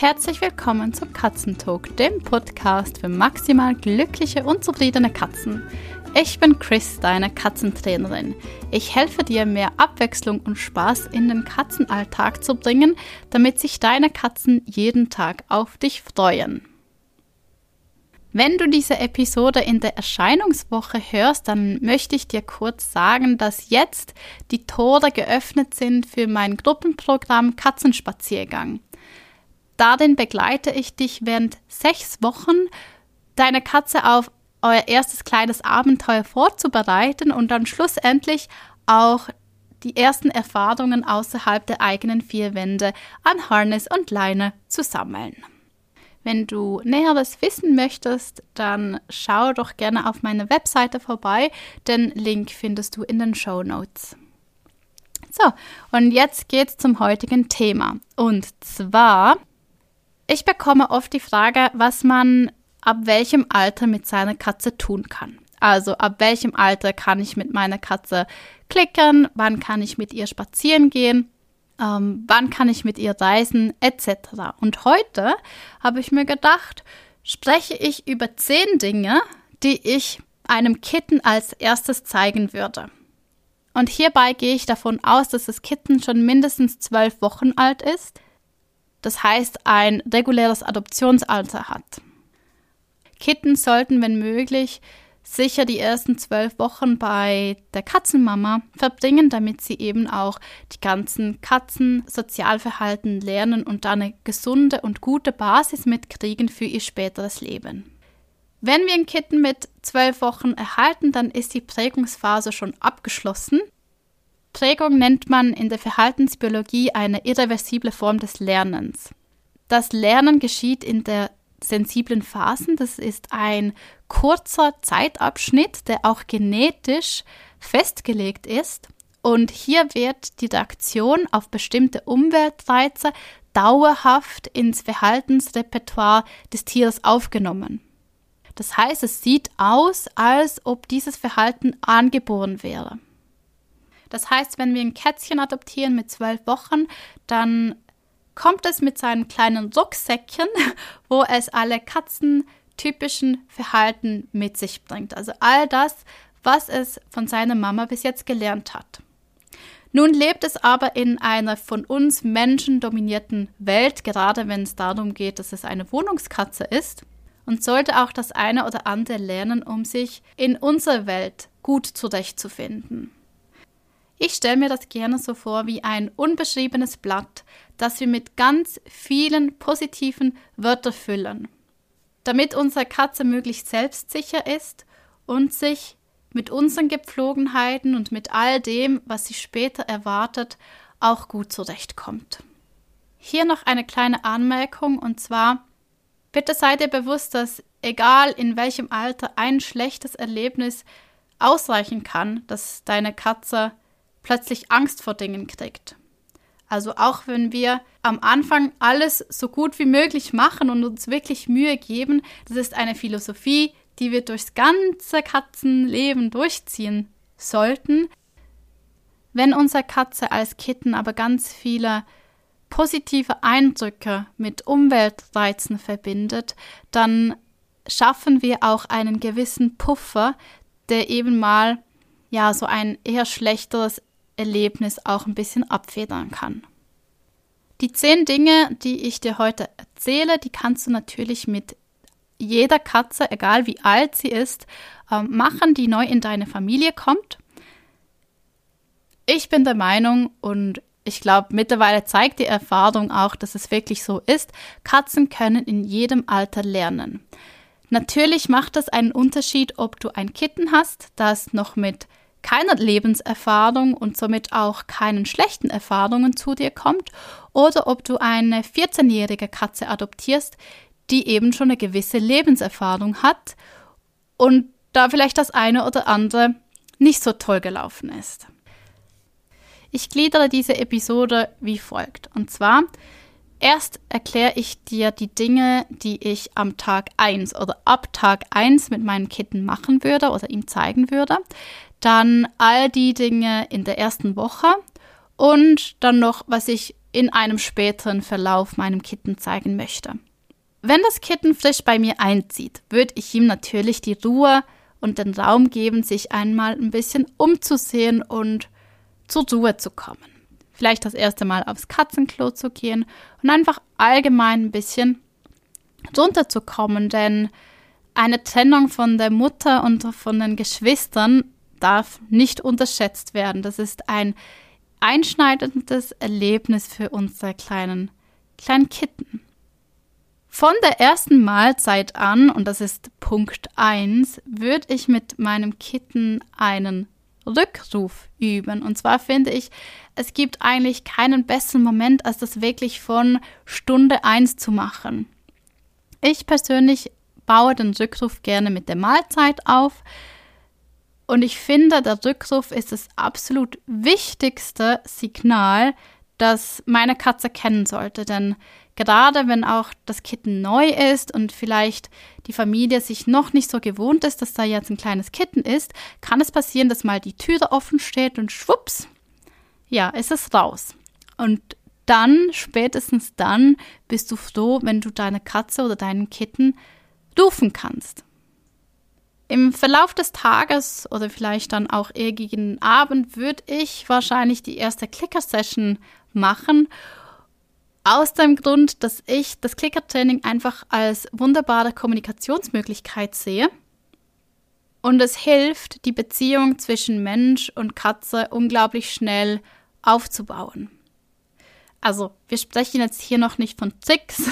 Herzlich willkommen zum Katzentalk, dem Podcast für maximal glückliche und zufriedene Katzen. Ich bin Chris, deine Katzentrainerin. Ich helfe dir, mehr Abwechslung und Spaß in den Katzenalltag zu bringen, damit sich deine Katzen jeden Tag auf dich freuen. Wenn du diese Episode in der Erscheinungswoche hörst, dann möchte ich dir kurz sagen, dass jetzt die Tore geöffnet sind für mein Gruppenprogramm Katzenspaziergang. Darin begleite ich dich während sechs Wochen, deine Katze auf euer erstes kleines Abenteuer vorzubereiten und dann schlussendlich auch die ersten Erfahrungen außerhalb der eigenen vier Wände an Harness und Leine zu sammeln. Wenn du Näheres wissen möchtest, dann schau doch gerne auf meine Webseite vorbei. Den Link findest du in den Show Notes. So, und jetzt geht's zum heutigen Thema. Und zwar ich bekomme oft die Frage, was man ab welchem Alter mit seiner Katze tun kann. Also ab welchem Alter kann ich mit meiner Katze klicken, wann kann ich mit ihr spazieren gehen, ähm, wann kann ich mit ihr reisen, etc. Und heute habe ich mir gedacht, spreche ich über zehn Dinge, die ich einem Kitten als erstes zeigen würde. Und hierbei gehe ich davon aus, dass das Kitten schon mindestens zwölf Wochen alt ist das heißt ein reguläres Adoptionsalter hat. Kitten sollten, wenn möglich, sicher die ersten zwölf Wochen bei der Katzenmama verbringen, damit sie eben auch die ganzen Katzen-Sozialverhalten lernen und da eine gesunde und gute Basis mitkriegen für ihr späteres Leben. Wenn wir ein Kitten mit zwölf Wochen erhalten, dann ist die Prägungsphase schon abgeschlossen Prägung nennt man in der Verhaltensbiologie eine irreversible Form des Lernens. Das Lernen geschieht in der sensiblen Phasen. Das ist ein kurzer Zeitabschnitt, der auch genetisch festgelegt ist. Und hier wird die Reaktion auf bestimmte Umweltreize dauerhaft ins Verhaltensrepertoire des Tieres aufgenommen. Das heißt, es sieht aus, als ob dieses Verhalten angeboren wäre. Das heißt, wenn wir ein Kätzchen adoptieren mit zwölf Wochen, dann kommt es mit seinem kleinen Rucksäckchen, wo es alle katzentypischen Verhalten mit sich bringt. Also all das, was es von seiner Mama bis jetzt gelernt hat. Nun lebt es aber in einer von uns Menschen dominierten Welt, gerade wenn es darum geht, dass es eine Wohnungskatze ist, und sollte auch das eine oder andere lernen, um sich in unserer Welt gut zurechtzufinden. Ich stelle mir das gerne so vor wie ein unbeschriebenes Blatt, das wir mit ganz vielen positiven Wörtern füllen, damit unsere Katze möglichst selbstsicher ist und sich mit unseren Gepflogenheiten und mit all dem, was sie später erwartet, auch gut zurechtkommt. Hier noch eine kleine Anmerkung und zwar, bitte seid ihr bewusst, dass egal in welchem Alter ein schlechtes Erlebnis ausreichen kann, dass deine Katze plötzlich Angst vor Dingen kriegt. Also auch wenn wir am Anfang alles so gut wie möglich machen und uns wirklich Mühe geben, das ist eine Philosophie, die wir durchs ganze Katzenleben durchziehen sollten. Wenn unsere Katze als Kitten aber ganz viele positive Eindrücke mit Umweltreizen verbindet, dann schaffen wir auch einen gewissen Puffer, der eben mal ja so ein eher schlechteres Erlebnis auch ein bisschen abfedern kann. Die zehn Dinge, die ich dir heute erzähle, die kannst du natürlich mit jeder Katze, egal wie alt sie ist, ähm, machen, die neu in deine Familie kommt. Ich bin der Meinung und ich glaube, mittlerweile zeigt die Erfahrung auch, dass es wirklich so ist, Katzen können in jedem Alter lernen. Natürlich macht es einen Unterschied, ob du ein Kitten hast, das noch mit keiner Lebenserfahrung und somit auch keinen schlechten Erfahrungen zu dir kommt oder ob du eine 14-jährige Katze adoptierst, die eben schon eine gewisse Lebenserfahrung hat und da vielleicht das eine oder andere nicht so toll gelaufen ist. Ich gliedere diese Episode wie folgt. Und zwar, erst erkläre ich dir die Dinge, die ich am Tag 1 oder ab Tag 1 mit meinem Kitten machen würde oder ihm zeigen würde dann all die Dinge in der ersten Woche und dann noch, was ich in einem späteren Verlauf meinem Kitten zeigen möchte. Wenn das Kitten frisch bei mir einzieht, würde ich ihm natürlich die Ruhe und den Raum geben, sich einmal ein bisschen umzusehen und zur Ruhe zu kommen. Vielleicht das erste Mal aufs Katzenklo zu gehen und einfach allgemein ein bisschen runterzukommen, denn eine Trennung von der Mutter und von den Geschwistern darf nicht unterschätzt werden. Das ist ein einschneidendes Erlebnis für unsere kleinen, kleinen Kitten. Von der ersten Mahlzeit an, und das ist Punkt 1, würde ich mit meinem Kitten einen Rückruf üben. Und zwar finde ich, es gibt eigentlich keinen besseren Moment, als das wirklich von Stunde 1 zu machen. Ich persönlich baue den Rückruf gerne mit der Mahlzeit auf. Und ich finde, der Rückruf ist das absolut wichtigste Signal, das meine Katze kennen sollte. Denn gerade wenn auch das Kitten neu ist und vielleicht die Familie sich noch nicht so gewohnt ist, dass da jetzt ein kleines Kitten ist, kann es passieren, dass mal die Türe offen steht und schwupps, ja, ist es raus. Und dann, spätestens dann, bist du froh, wenn du deine Katze oder deinen Kitten rufen kannst. Im Verlauf des Tages oder vielleicht dann auch eher gegen Abend würde ich wahrscheinlich die erste Clicker-Session machen. Aus dem Grund, dass ich das Clicker-Training einfach als wunderbare Kommunikationsmöglichkeit sehe. Und es hilft, die Beziehung zwischen Mensch und Katze unglaublich schnell aufzubauen. Also, wir sprechen jetzt hier noch nicht von Tricks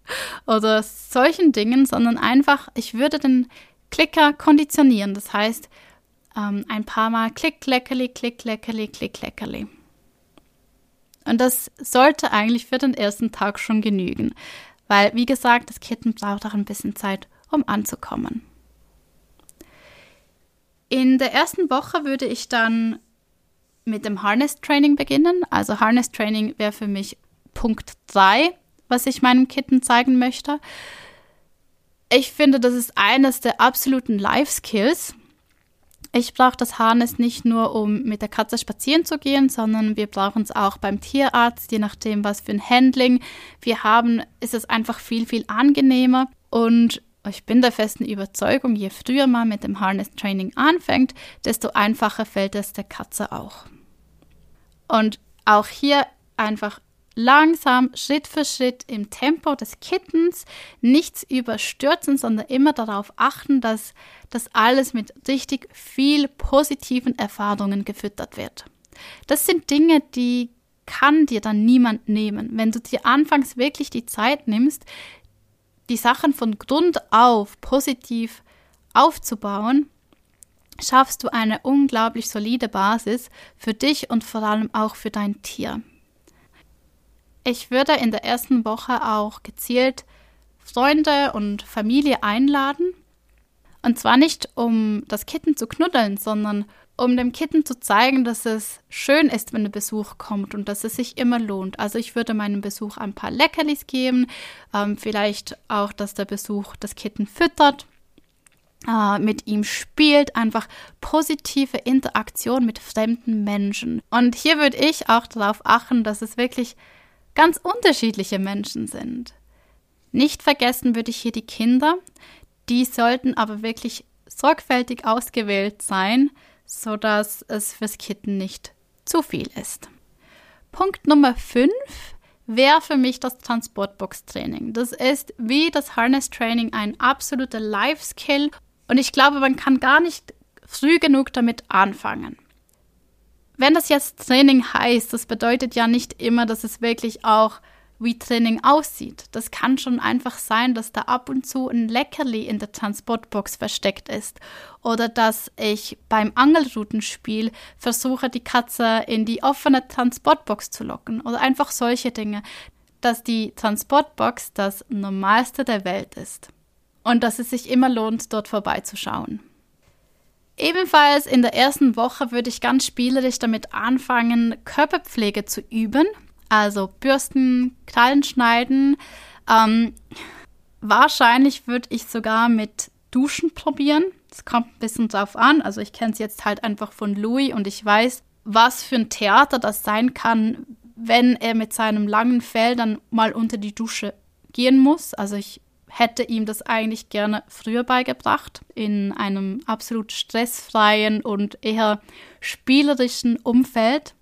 oder solchen Dingen, sondern einfach, ich würde den Klicker konditionieren. Das heißt, ähm, ein paar Mal Klick, Leckerli, Klick, Leckerli, Klick, Leckerli. Und das sollte eigentlich für den ersten Tag schon genügen, weil, wie gesagt, das Kitten braucht auch ein bisschen Zeit, um anzukommen. In der ersten Woche würde ich dann mit dem Harness Training beginnen. Also Harness Training wäre für mich Punkt 3, was ich meinem Kitten zeigen möchte. Ich finde, das ist eines der absoluten Life Skills. Ich brauche das Harness nicht nur, um mit der Katze spazieren zu gehen, sondern wir brauchen es auch beim Tierarzt, je nachdem, was für ein Handling wir haben, ist es einfach viel, viel angenehmer. Und ich bin der festen Überzeugung, je früher man mit dem Harness Training anfängt, desto einfacher fällt es der Katze auch. Und auch hier einfach langsam, Schritt für Schritt im Tempo des Kittens, nichts überstürzen, sondern immer darauf achten, dass das alles mit richtig viel positiven Erfahrungen gefüttert wird. Das sind Dinge, die kann dir dann niemand nehmen. Wenn du dir anfangs wirklich die Zeit nimmst, die Sachen von Grund auf positiv aufzubauen, schaffst du eine unglaublich solide Basis für dich und vor allem auch für dein Tier. Ich würde in der ersten Woche auch gezielt Freunde und Familie einladen. Und zwar nicht, um das Kitten zu knuddeln, sondern um dem Kitten zu zeigen, dass es schön ist, wenn ein Besuch kommt und dass es sich immer lohnt. Also ich würde meinem Besuch ein paar Leckerlis geben, ähm, vielleicht auch, dass der Besuch das Kitten füttert, äh, mit ihm spielt, einfach positive Interaktion mit fremden Menschen. Und hier würde ich auch darauf achten, dass es wirklich ganz unterschiedliche Menschen sind. Nicht vergessen würde ich hier die Kinder, die sollten aber wirklich sorgfältig ausgewählt sein, sodass es fürs Kitten nicht zu viel ist. Punkt Nummer 5 wäre für mich das Transportbox-Training. Das ist wie das Harness-Training ein absoluter Life-Skill und ich glaube, man kann gar nicht früh genug damit anfangen. Wenn das jetzt Training heißt, das bedeutet ja nicht immer, dass es wirklich auch wie Training aussieht. Das kann schon einfach sein, dass da ab und zu ein Leckerli in der Transportbox versteckt ist oder dass ich beim Angelroutenspiel versuche, die Katze in die offene Transportbox zu locken oder einfach solche Dinge, dass die Transportbox das Normalste der Welt ist und dass es sich immer lohnt, dort vorbeizuschauen. Ebenfalls in der ersten Woche würde ich ganz spielerisch damit anfangen, Körperpflege zu üben. Also Bürsten, Krallen schneiden. Ähm, wahrscheinlich würde ich sogar mit Duschen probieren. Es kommt ein bisschen drauf an. Also ich kenne es jetzt halt einfach von Louis und ich weiß, was für ein Theater das sein kann, wenn er mit seinem langen Fell dann mal unter die Dusche gehen muss. Also ich hätte ihm das eigentlich gerne früher beigebracht, in einem absolut stressfreien und eher spielerischen Umfeld.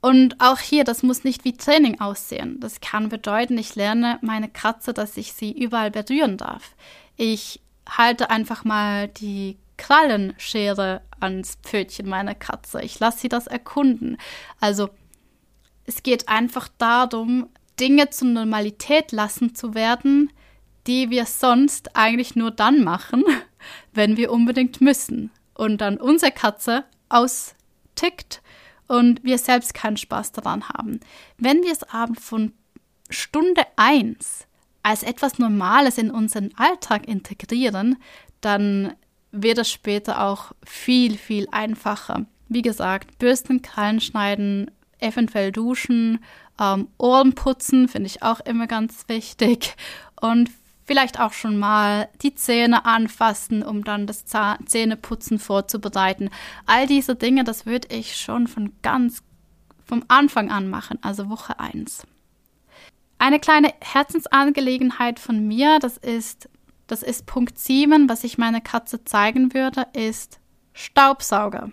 Und auch hier, das muss nicht wie Training aussehen. Das kann bedeuten, ich lerne meine Katze, dass ich sie überall berühren darf. Ich halte einfach mal die Krallenschere ans Pfötchen meiner Katze. Ich lasse sie das erkunden. Also es geht einfach darum, Dinge zur Normalität lassen zu werden, die wir sonst eigentlich nur dann machen, wenn wir unbedingt müssen. Und dann unsere Katze austickt und wir selbst keinen Spaß daran haben. Wenn wir es aber von Stunde 1 als etwas Normales in unseren Alltag integrieren, dann wird es später auch viel, viel einfacher. Wie gesagt, Bürsten, Krallen schneiden, eventuell duschen, ähm, Ohren putzen finde ich auch immer ganz wichtig und vielleicht auch schon mal die Zähne anfassen, um dann das Zähneputzen vorzubereiten. All diese Dinge, das würde ich schon von ganz vom Anfang an machen, also Woche 1. Eine kleine Herzensangelegenheit von mir, das ist, das ist Punkt 7, was ich meiner Katze zeigen würde, ist Staubsauger.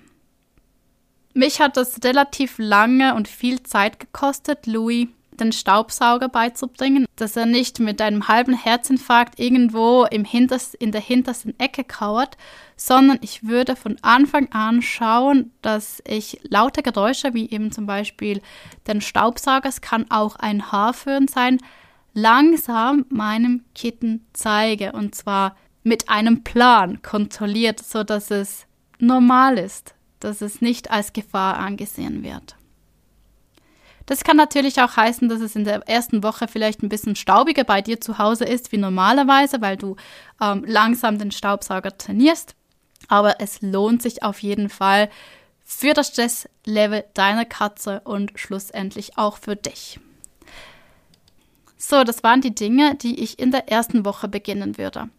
Mich hat es relativ lange und viel Zeit gekostet, Louis den Staubsauger beizubringen, dass er nicht mit einem halben Herzinfarkt irgendwo im Hinters, in der hintersten Ecke kauert, sondern ich würde von Anfang an schauen, dass ich laute Geräusche, wie eben zum Beispiel den Staubsauger, es kann auch ein Haarföhn sein, langsam meinem Kitten zeige. Und zwar mit einem Plan kontrolliert, so dass es normal ist, dass es nicht als Gefahr angesehen wird. Das kann natürlich auch heißen, dass es in der ersten Woche vielleicht ein bisschen staubiger bei dir zu Hause ist wie normalerweise, weil du ähm, langsam den Staubsauger trainierst. Aber es lohnt sich auf jeden Fall für das Stresslevel deiner Katze und schlussendlich auch für dich. So, das waren die Dinge, die ich in der ersten Woche beginnen würde.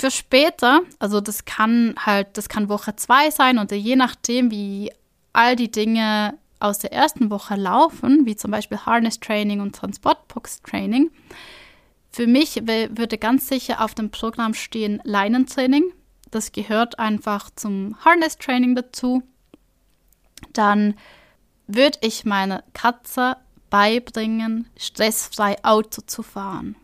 Für später, also das kann halt, das kann Woche 2 sein und je nachdem, wie all die Dinge aus der ersten Woche laufen, wie zum Beispiel Harness Training und Transportbox Training, für mich würde ganz sicher auf dem Programm stehen Leinentraining. Das gehört einfach zum Harness Training dazu. Dann würde ich meiner Katze beibringen, stressfrei Auto zu fahren.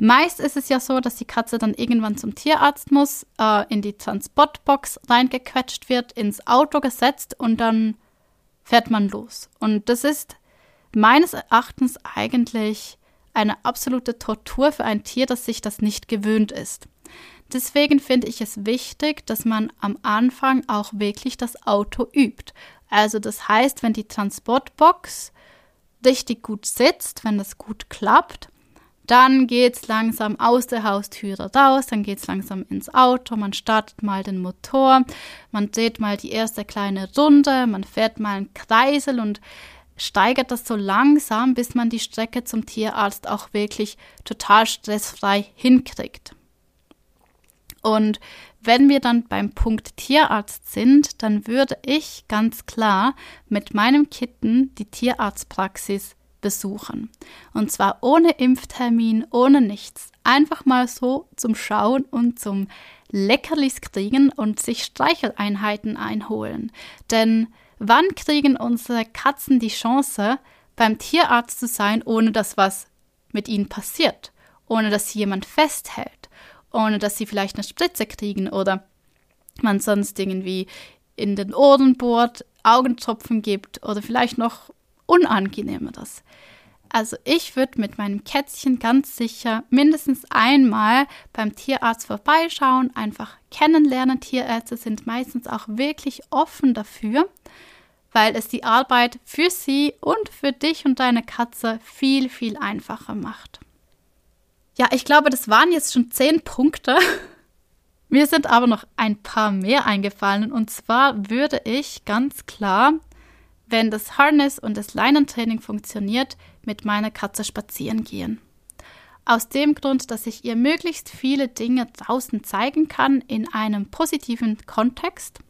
Meist ist es ja so, dass die Katze dann irgendwann zum Tierarzt muss, äh, in die Transportbox reingequetscht wird, ins Auto gesetzt und dann fährt man los. Und das ist meines Erachtens eigentlich eine absolute Tortur für ein Tier, das sich das nicht gewöhnt ist. Deswegen finde ich es wichtig, dass man am Anfang auch wirklich das Auto übt. Also das heißt, wenn die Transportbox richtig gut sitzt, wenn das gut klappt, dann geht es langsam aus der Haustüre raus, dann geht es langsam ins Auto, man startet mal den Motor, man dreht mal die erste kleine Runde, man fährt mal einen Kreisel und steigert das so langsam, bis man die Strecke zum Tierarzt auch wirklich total stressfrei hinkriegt. Und wenn wir dann beim Punkt Tierarzt sind, dann würde ich ganz klar mit meinem Kitten die Tierarztpraxis besuchen. Und zwar ohne Impftermin, ohne nichts. Einfach mal so zum Schauen und zum Leckerlis kriegen und sich Streicheleinheiten einholen. Denn wann kriegen unsere Katzen die Chance, beim Tierarzt zu sein, ohne dass was mit ihnen passiert? Ohne dass sie jemand festhält? Ohne dass sie vielleicht eine Spritze kriegen oder man sonst irgendwie in den Ohren bohrt, Augentropfen gibt oder vielleicht noch Unangenehmeres. Also ich würde mit meinem Kätzchen ganz sicher mindestens einmal beim Tierarzt vorbeischauen, einfach kennenlernen. Tierärzte sind meistens auch wirklich offen dafür, weil es die Arbeit für sie und für dich und deine Katze viel, viel einfacher macht. Ja, ich glaube, das waren jetzt schon zehn Punkte. Mir sind aber noch ein paar mehr eingefallen. Und zwar würde ich ganz klar wenn das Harness und das Leinentraining funktioniert, mit meiner Katze spazieren gehen. Aus dem Grund, dass ich ihr möglichst viele Dinge draußen zeigen kann in einem positiven Kontext.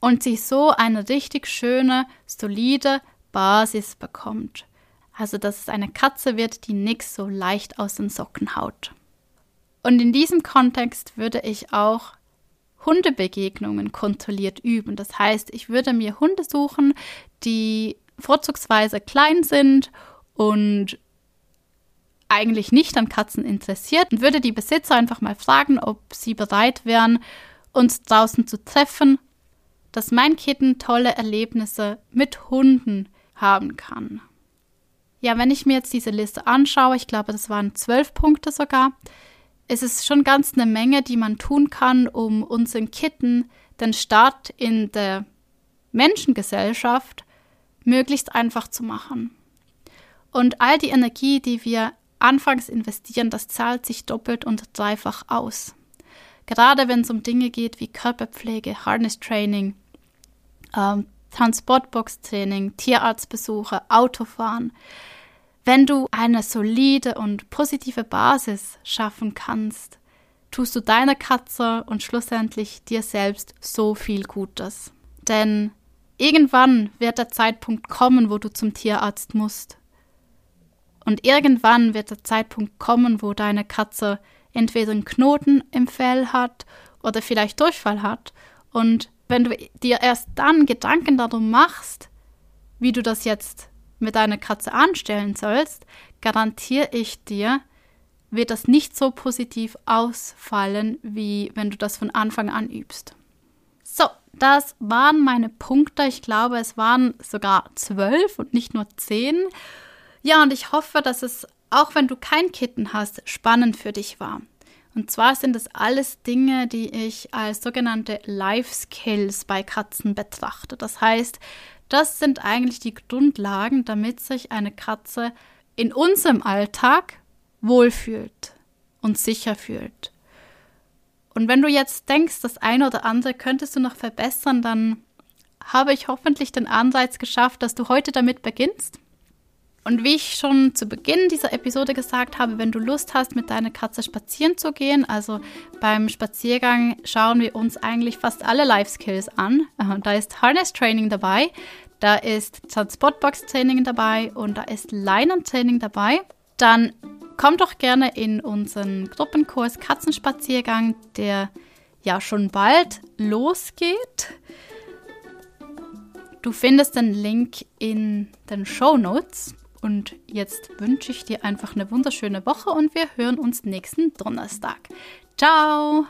und sie so eine richtig schöne, solide Basis bekommt. Also, dass es eine Katze wird, die nichts so leicht aus den Socken haut. Und in diesem Kontext würde ich auch Hundebegegnungen kontrolliert üben. Das heißt, ich würde mir Hunde suchen, die vorzugsweise klein sind und eigentlich nicht an Katzen interessiert und würde die Besitzer einfach mal fragen, ob sie bereit wären, uns draußen zu treffen, dass mein Kitten tolle Erlebnisse mit Hunden haben kann. Ja, wenn ich mir jetzt diese Liste anschaue, ich glaube, das waren zwölf Punkte sogar, ist es schon ganz eine Menge, die man tun kann, um unseren Kitten den Start in der Menschengesellschaft möglichst einfach zu machen. Und all die Energie, die wir anfangs investieren, das zahlt sich doppelt und dreifach aus. Gerade wenn es um Dinge geht wie Körperpflege, Harness Training, ähm, Transportbox-Training, Tierarztbesuche, Autofahren. Wenn du eine solide und positive Basis schaffen kannst, tust du deiner Katze und schlussendlich dir selbst so viel Gutes. Denn irgendwann wird der Zeitpunkt kommen, wo du zum Tierarzt musst. Und irgendwann wird der Zeitpunkt kommen, wo deine Katze entweder einen Knoten im Fell hat oder vielleicht Durchfall hat. Und wenn du dir erst dann Gedanken darum machst, wie du das jetzt mit deiner Katze anstellen sollst, garantiere ich dir, wird das nicht so positiv ausfallen, wie wenn du das von Anfang an übst. So, das waren meine Punkte. Ich glaube, es waren sogar zwölf und nicht nur zehn. Ja, und ich hoffe, dass es, auch wenn du kein Kitten hast, spannend für dich war. Und zwar sind das alles Dinge, die ich als sogenannte Life Skills bei Katzen betrachte. Das heißt, das sind eigentlich die Grundlagen, damit sich eine Katze in unserem Alltag wohlfühlt und sicher fühlt. Und wenn du jetzt denkst, das eine oder andere könntest du noch verbessern, dann habe ich hoffentlich den Anreiz geschafft, dass du heute damit beginnst. Und wie ich schon zu Beginn dieser Episode gesagt habe, wenn du Lust hast, mit deiner Katze spazieren zu gehen, also beim Spaziergang schauen wir uns eigentlich fast alle Life Skills an. Äh, da ist Harness Training dabei, da ist Transportbox Training dabei und da ist Leinentraining dabei. Dann komm doch gerne in unseren Gruppenkurs Katzenspaziergang, der ja schon bald losgeht. Du findest den Link in den Show Notes. Und jetzt wünsche ich dir einfach eine wunderschöne Woche und wir hören uns nächsten Donnerstag. Ciao!